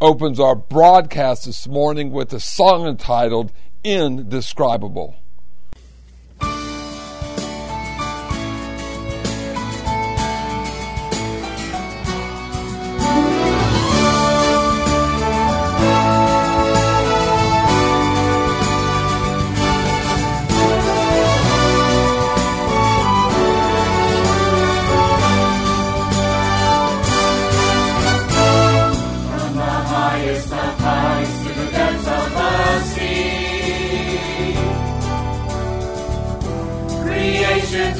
opens our broadcast this morning with a song entitled Indescribable.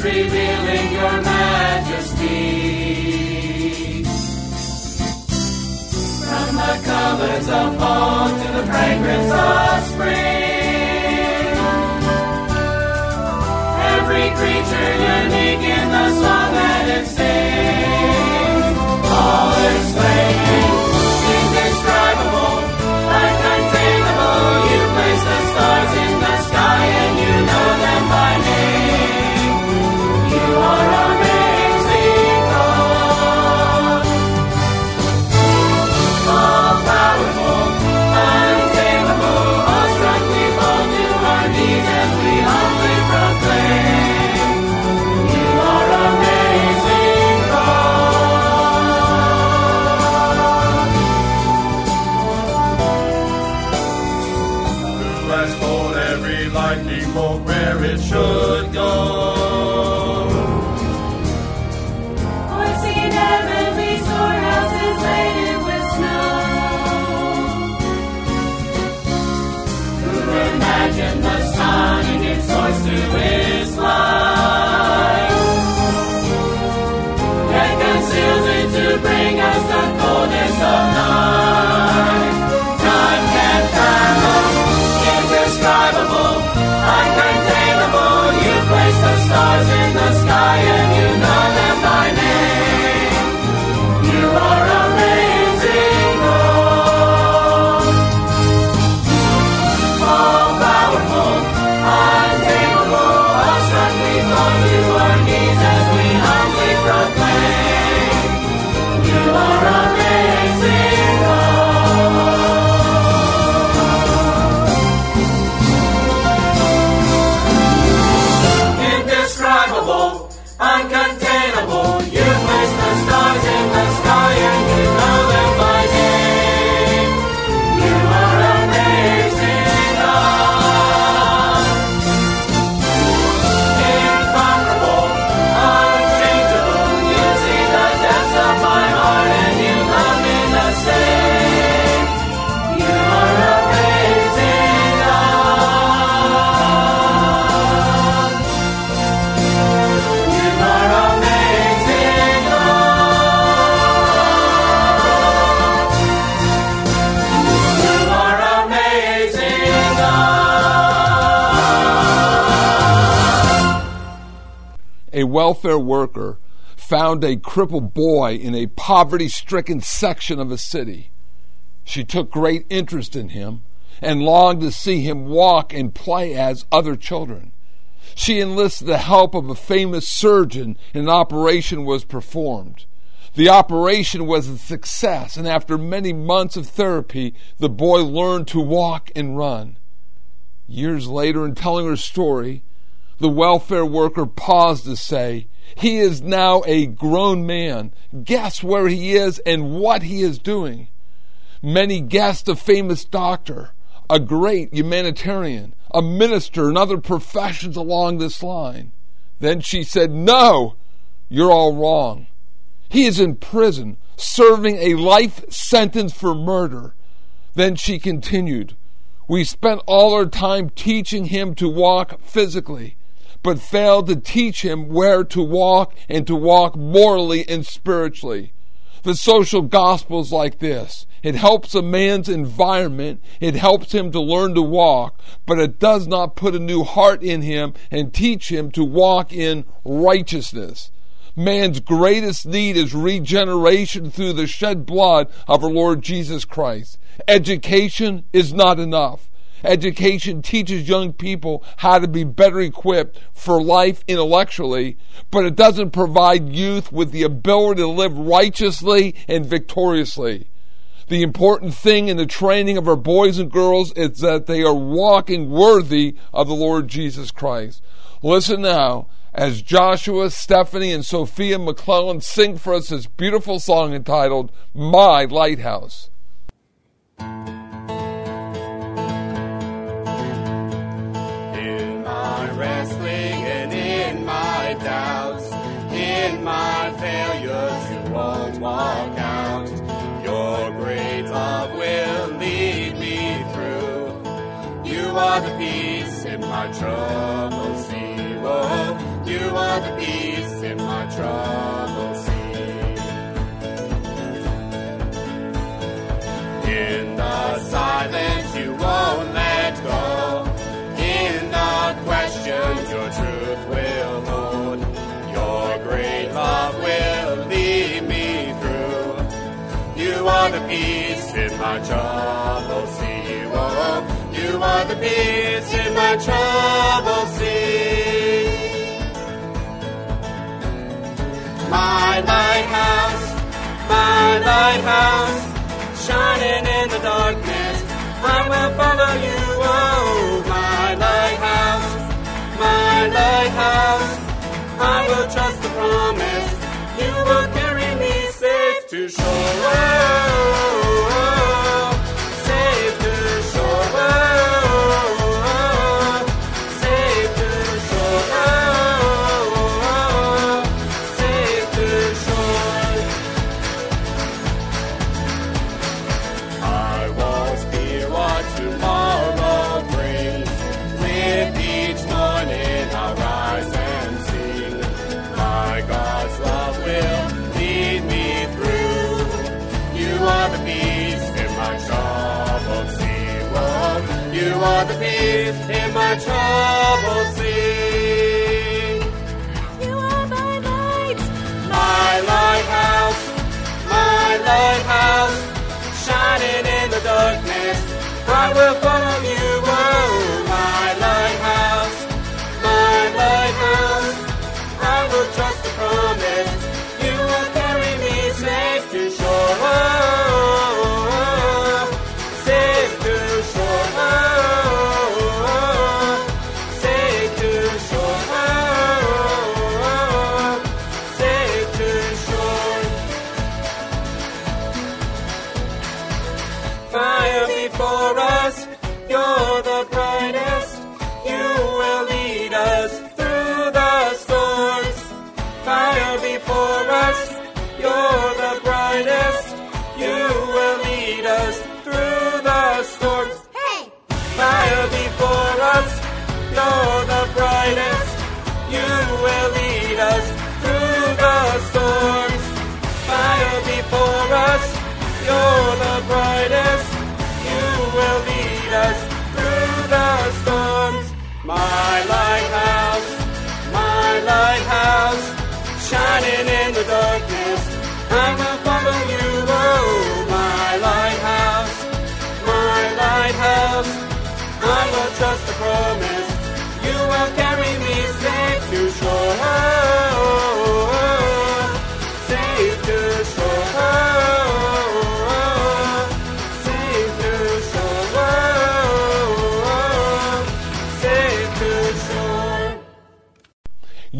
Revealing your majesty. From the colors of fall to the fragrance of spring. Every creature unique in the song welfare worker found a crippled boy in a poverty stricken section of a city. She took great interest in him and longed to see him walk and play as other children. She enlisted the help of a famous surgeon and an operation was performed. The operation was a success, and after many months of therapy, the boy learned to walk and run. Years later, in telling her story, the welfare worker paused to say, He is now a grown man. Guess where he is and what he is doing. Many guessed a famous doctor, a great humanitarian, a minister, and other professions along this line. Then she said, No, You're all wrong. He is in prison, serving a life sentence for murder. Then she continued, We spent all our time teaching him to walk physically, but failed to teach him where to walk and to walk morally and spiritually. The social gospel is like this. It helps a man's environment. It helps him to learn to walk, but it does not put a new heart in him and teach him to walk in righteousness. Man's greatest need is regeneration through the shed blood of our Lord Jesus Christ. Education is not enough. Education teaches young people how to be better equipped for life intellectually, but it doesn't provide youth with the ability to live righteously and victoriously. The important thing in the training of our boys and girls is that they are walking worthy of the Lord Jesus Christ. Listen now as Joshua, Stephanie, and Sophia McClellan sing for us this beautiful song entitled My Lighthouse. Are the peace in my troubled sea. You are the peace in my troubled sea. In the silence, you won't let go. In the questions, your truth will hold. Your great love will lead me through. You are the peace in my. Oh, you the peace in my troubled sea. My lighthouse, my lighthouse, shining in the darkness. I will follow you, oh, my lighthouse, my lighthouse. I will trust the promise. You will carry me safe to shore. You are the peace in my troubled sea. You are my light. My lighthouse, my lighthouse, shining in the darkness. I will follow you,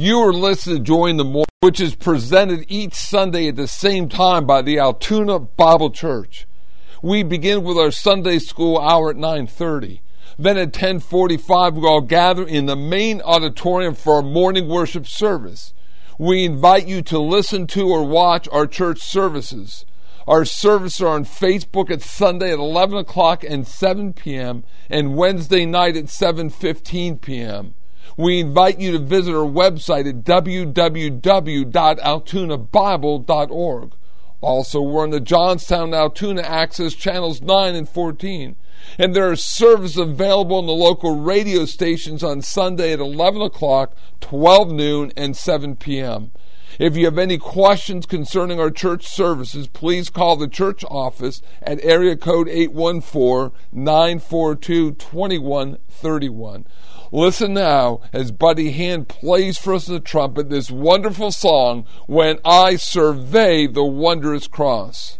You are listening to Joy in the Morning, which is presented each Sunday at the same time by the Altoona Bible Church. We begin with our Sunday school hour at 9:30. Then at 10:45 we all gather in the main auditorium for our morning worship service. We invite you to listen to or watch our church services. Our services are on Facebook at Sunday at 11 o'clock and 7 p.m. and Wednesday night at 7:15 p.m. We invite you to visit our website at www.altoonabible.org. Also, we're on the Johnstown Altoona Access channels 9 and 14. And there are services available on the local radio stations on Sunday at 11 o'clock, 12 noon, and 7 p.m. If you have any questions concerning our church services, please call the church office at area code 814 942 2131. Listen now as Buddy Hand plays for us the trumpet this wonderful song, When I Survey the Wondrous Cross.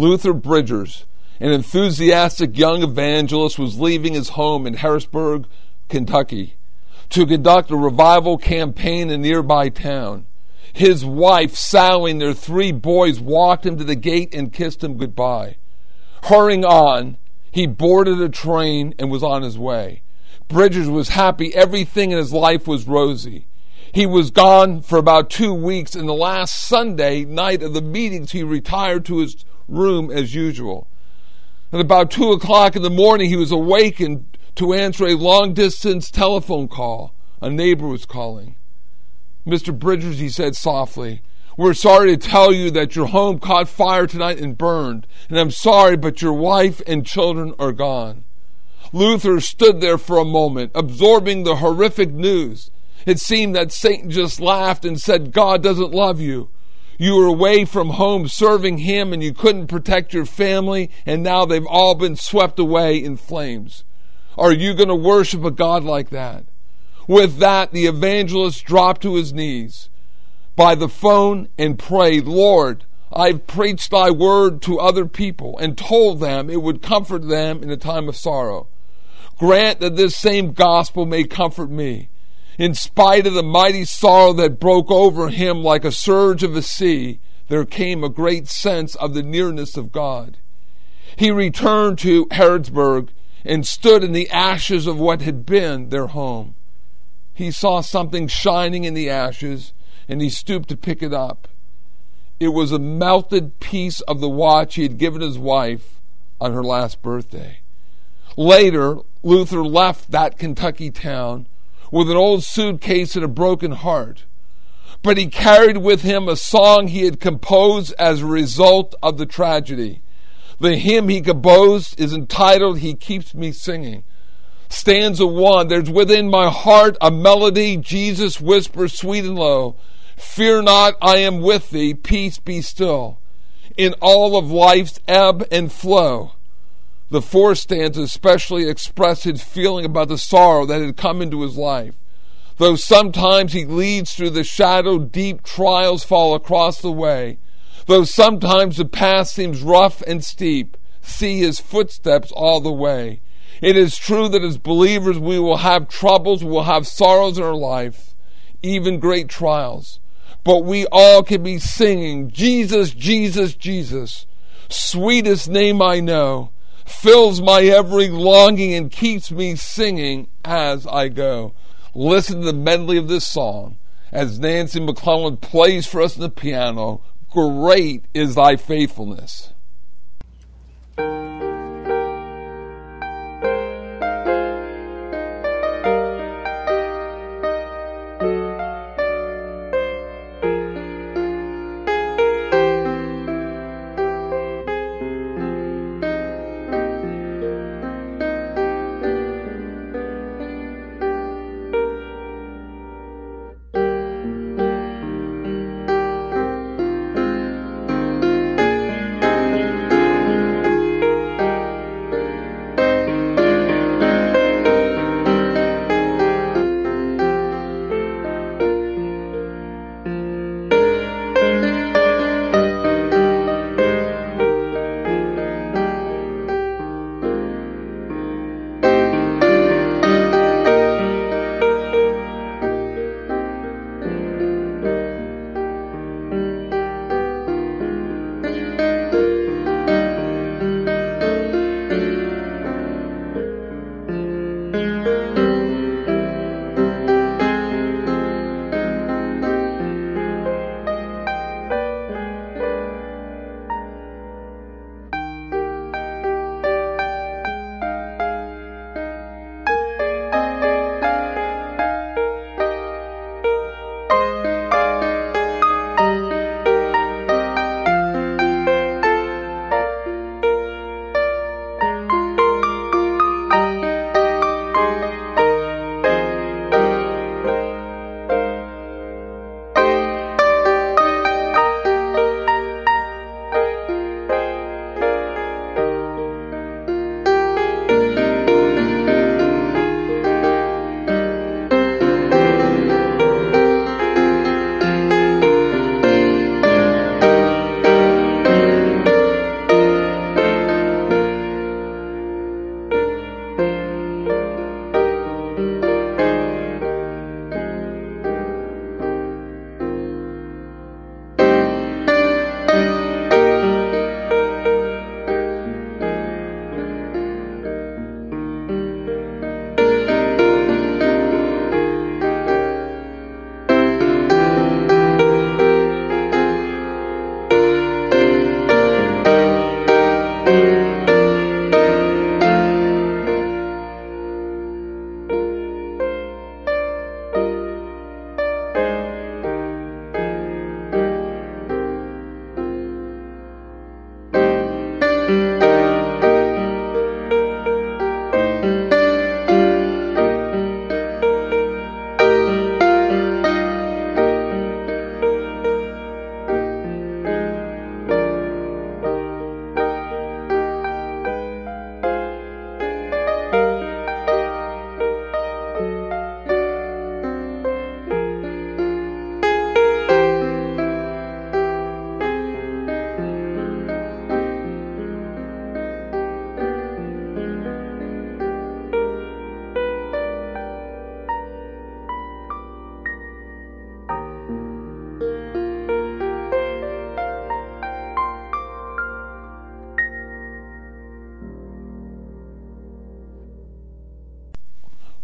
Luther Bridgers, an enthusiastic young evangelist, was leaving his home in Harrodsburg, Kentucky, to conduct a revival campaign in a nearby town. His wife, Sally, and their three boys walked him to the gate and kissed him goodbye. Hurrying on, he boarded a train and was on his way. Bridgers was happy. Everything in his life was rosy. He was gone for about two weeks, and the last Sunday night of the meetings, he retired to his room as usual. At about two o'clock in the morning, he was awakened to answer a long distance telephone call. A neighbor was calling. Mr. Bridgers, he said softly, we're sorry to tell you that your home caught fire tonight and burned. And I'm sorry, but your wife and children are gone. Luther stood there for a moment, absorbing the horrific news. It seemed that Satan just laughed and said, God doesn't love you. You were away from home serving him and you couldn't protect your family, and now they've all been swept away in flames. Are you going to worship a God like that? With that, the evangelist dropped to his knees by the phone and prayed, Lord, I've preached thy word to other people and told them it would comfort them in a time of sorrow. Grant that this same gospel may comfort me. In spite of the mighty sorrow that broke over him like a surge of a sea, there came a great sense of the nearness of God. He returned to Harrodsburg and stood in the ashes of what had been their home. He saw something shining in the ashes and he stooped to pick it up. It was a melted piece of the watch he had given his wife on her last birthday. Later, Luther left that Kentucky town with an old suitcase and a broken heart. But he carried with him a song he had composed as a result of the tragedy. The hymn he composed is entitled He Keeps Me Singing. Stanza one There's within my heart a melody Jesus whispers sweet and low. Fear not, I am with thee. Peace be still. In all of life's ebb and flow, the four stanza especially express his feeling about the sorrow that had come into his life. Though sometimes he leads through the shadow, deep trials fall across the way. Though sometimes the path seems rough and steep, see his footsteps all the way. It is true that as believers we will have troubles, we will have sorrows in our life, even great trials. But we all can be singing, Jesus, Jesus, Jesus, sweetest name I know, fills my every longing and keeps me singing as I go. Listen to the medley of this song as Nancy McClellan plays for us on the piano. Great is thy faithfulness.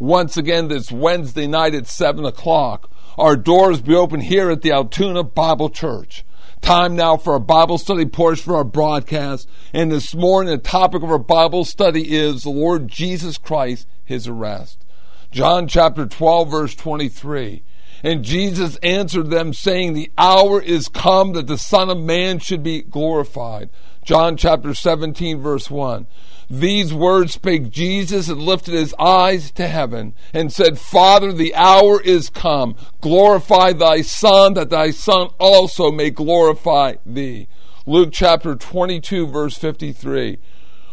Once again this Wednesday night at 7 o'clock. Our doors be open here at the Altoona Bible Church. Time now for a Bible study portion for our broadcast. And this morning, the topic of our Bible study is the Lord Jesus Christ, his arrest. John chapter 12, verse 23. And Jesus answered them, saying, The hour is come that the Son of Man should be glorified. John chapter 17, verse 1. These words spake Jesus and lifted his eyes to heaven and said, Father, the hour is come. Glorify thy Son, that thy Son also may glorify thee. Luke chapter 22, verse 53.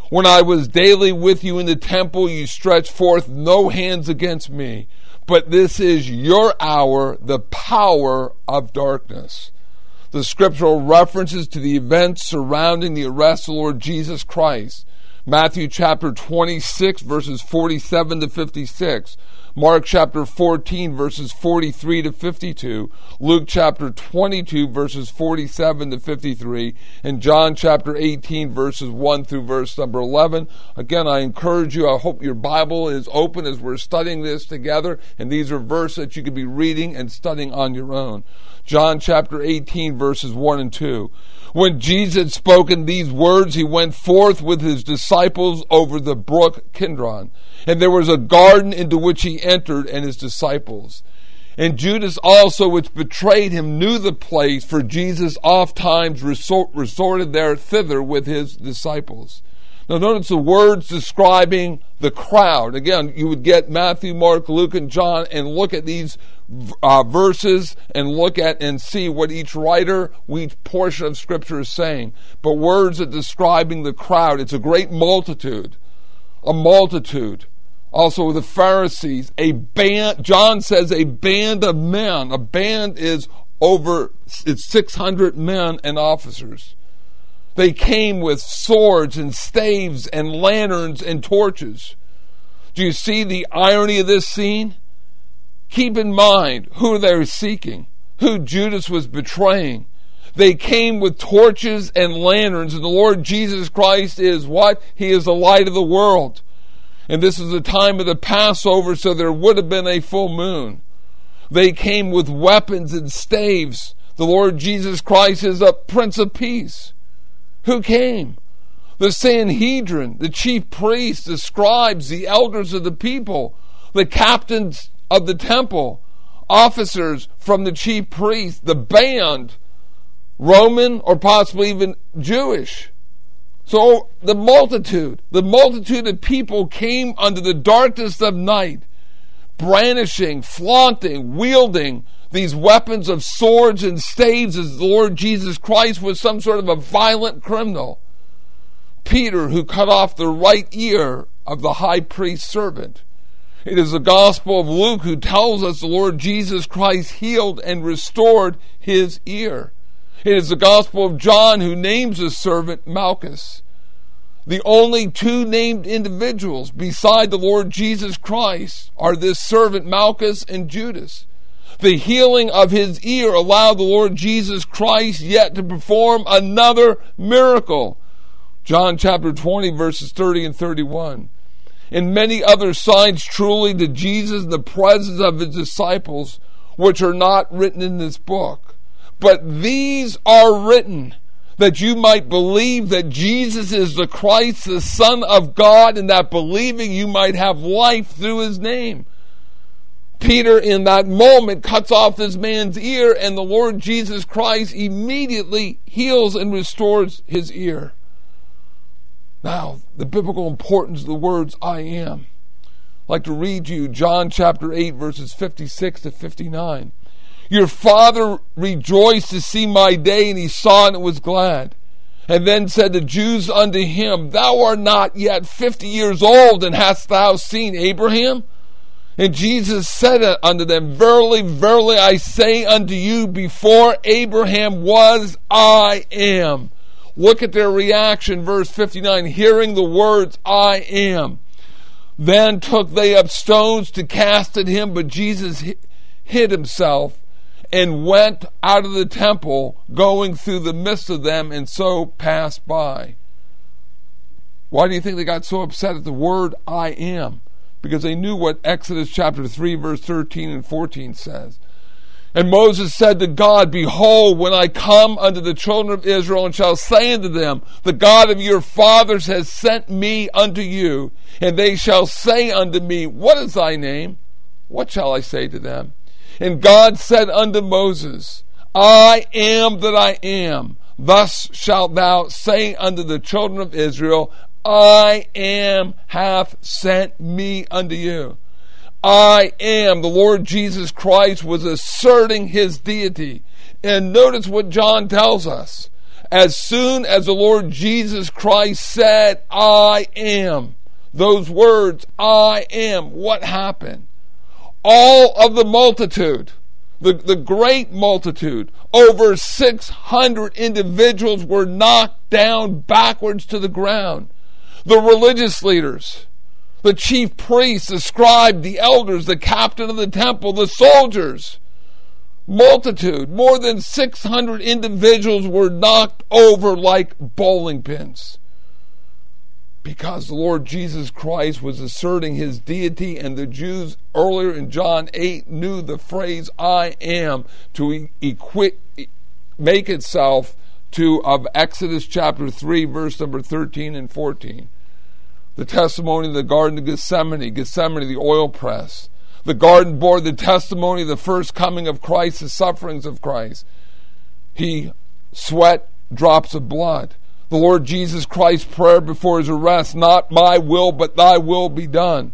When I was daily with you in the temple, you stretched forth no hands against me. But this is your hour, the power of darkness. The scriptural references to the events surrounding the arrest of the Lord Jesus Christ Matthew chapter 26, verses 47 to 56. Mark chapter 14, verses 43 to 52. Luke chapter 22, verses 47 to 53. And John chapter 18, verses 1 through verse number 11. Again, I encourage you, I hope your Bible is open as we're studying this together. And these are verses that you could be reading and studying on your own. John chapter 18, verses 1 and 2. When Jesus had spoken these words, he went forth with his disciples over the brook Kidron. And there was a garden into which he entered and his disciples. And Judas also, which betrayed him, knew the place, for Jesus oft times resort, resorted there thither with his disciples. Now notice the words describing the crowd. Again, you would get Matthew, Mark, Luke, and John and look at these uh, verses and look at and see what each writer, each portion of Scripture is saying. But words are describing the crowd. It's a great multitude. A multitude. Also the Pharisees, a band, John says a band of men. A band is over, it's 600 men and officers. They came with swords and staves and lanterns and torches. Do you see the irony of this scene? Keep in mind who they're seeking, who Judas was betraying. They came with torches and lanterns, and the Lord Jesus Christ is what? He is the light of the world. And this is the time of the Passover, so there would have been a full moon. They came with weapons and staves. The Lord Jesus Christ is a Prince of Peace. Who came? The Sanhedrin, the chief priests, the scribes, the elders of the people, the captains of the temple, officers from the chief priests, the band, Roman or possibly even Jewish. So the multitude, the multitude of people came under the darkness of night, brandishing, flaunting, wielding these weapons of swords and staves as the Lord Jesus Christ was some sort of a violent criminal. Peter, who cut off the right ear of the high priest's servant. It is the Gospel of Luke who tells us the Lord Jesus Christ healed and restored his ear. It is the Gospel of John who names his servant Malchus. The only two named individuals beside the Lord Jesus Christ are this servant Malchus and Judas. The healing of his ear allowed the Lord Jesus Christ yet to perform another miracle. John chapter 20, verses 30 and 31 and many other signs truly to Jesus in the presence of his disciples, which are not written in this book. But these are written that you might believe that Jesus is the Christ, the Son of God, and that believing you might have life through his name. Peter, in that moment, cuts off this man's ear, and the Lord Jesus Christ immediately heals and restores his ear. Now, the biblical importance of the words I am. I'd like to read you John chapter 8, verses 56 to 59. Your father rejoiced to see my day, and he saw and was glad. And then said the Jews unto him, Thou art not yet fifty years old, and hast thou seen Abraham? And Jesus said unto them, Verily, verily, I say unto you, before Abraham was, I am. Look at their reaction, verse 59, hearing the words, I am. Then took they up stones to cast at him, but Jesus hid himself and went out of the temple, going through the midst of them, and so passed by. Why do you think they got so upset at the word I am? Because they knew what Exodus chapter 3, verse 13 and 14 says. And Moses said to God, Behold, when I come unto the children of Israel and shall say unto them, The God of your fathers has sent me unto you, and they shall say unto me, What is thy name? What shall I say to them? And God said unto Moses, I am that I am. Thus shalt thou say unto the children of Israel, I am hath sent me unto you. I am. The Lord Jesus Christ was asserting his deity. And notice what John tells us. As soon as the Lord Jesus Christ said, I am, those words, I am, what happened? All of the multitude, the, the great multitude, over 600 individuals were knocked down backwards to the ground. The religious leaders, the chief priests, the scribe, the elders, the captain of the temple, the soldiers, multitude, more than 600 individuals were knocked over like bowling pins. Because the Lord Jesus Christ was asserting his deity, and the Jews earlier in John 8 knew the phrase I am to equip, make itself to of Exodus chapter 3, verse number 13 and 14. The testimony of the Garden of Gethsemane, Gethsemane, the oil press. The garden bore the testimony of the first coming of Christ, the sufferings of Christ. He sweat drops of blood. The Lord Jesus Christ's prayer before his arrest, not my will, but thy will be done.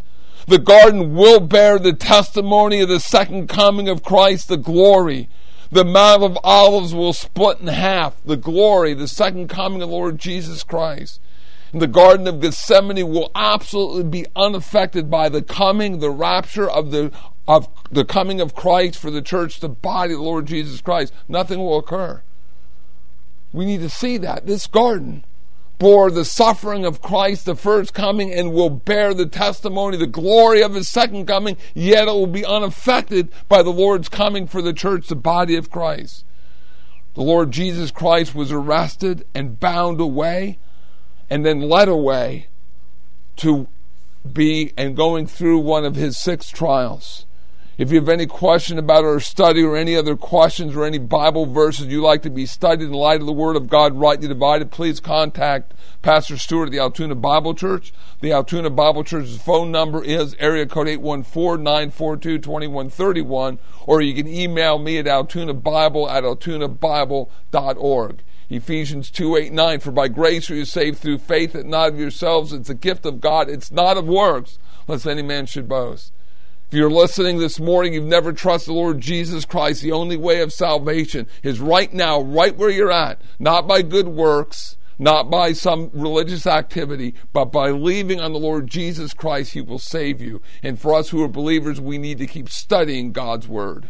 The garden will bear the testimony of the second coming of Christ, the glory. The Mount of Olives will split in half, the glory, the second coming of the Lord Jesus Christ the Garden of Gethsemane will absolutely be unaffected by the coming, the rapture of the of the coming of Christ for the church, the body of the Lord Jesus Christ. Nothing will occur. We need to see that. This garden bore the suffering of Christ, the first coming, and will bear the testimony, the glory of his second coming, yet it will be unaffected by the Lord's coming for the church, the body of Christ. The Lord Jesus Christ was arrested and bound away and then led away to be and going through one of his six trials. If you have any question about our study or any other questions or any Bible verses you'd like to be studied in light of the Word of God rightly divided, please contact Pastor Stuart at the Altoona Bible Church. The Altoona Bible Church's phone number is area code 814-942-2131, or you can email me at altoonabible at altoonabible.org. Ephesians 2 8 9. For by grace are you saved through faith, that not of yourselves. It's a gift of God. It's not of works, lest any man should boast. If you're listening this morning, you've never trusted the Lord Jesus Christ, the only way of salvation is right now, right where you're at, not by good works, not by some religious activity, but by believing on the Lord Jesus Christ, He will save you. And for us who are believers, we need to keep studying God's Word.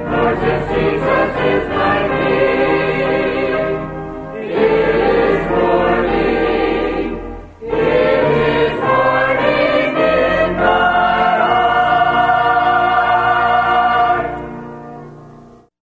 yours Jesus is my King.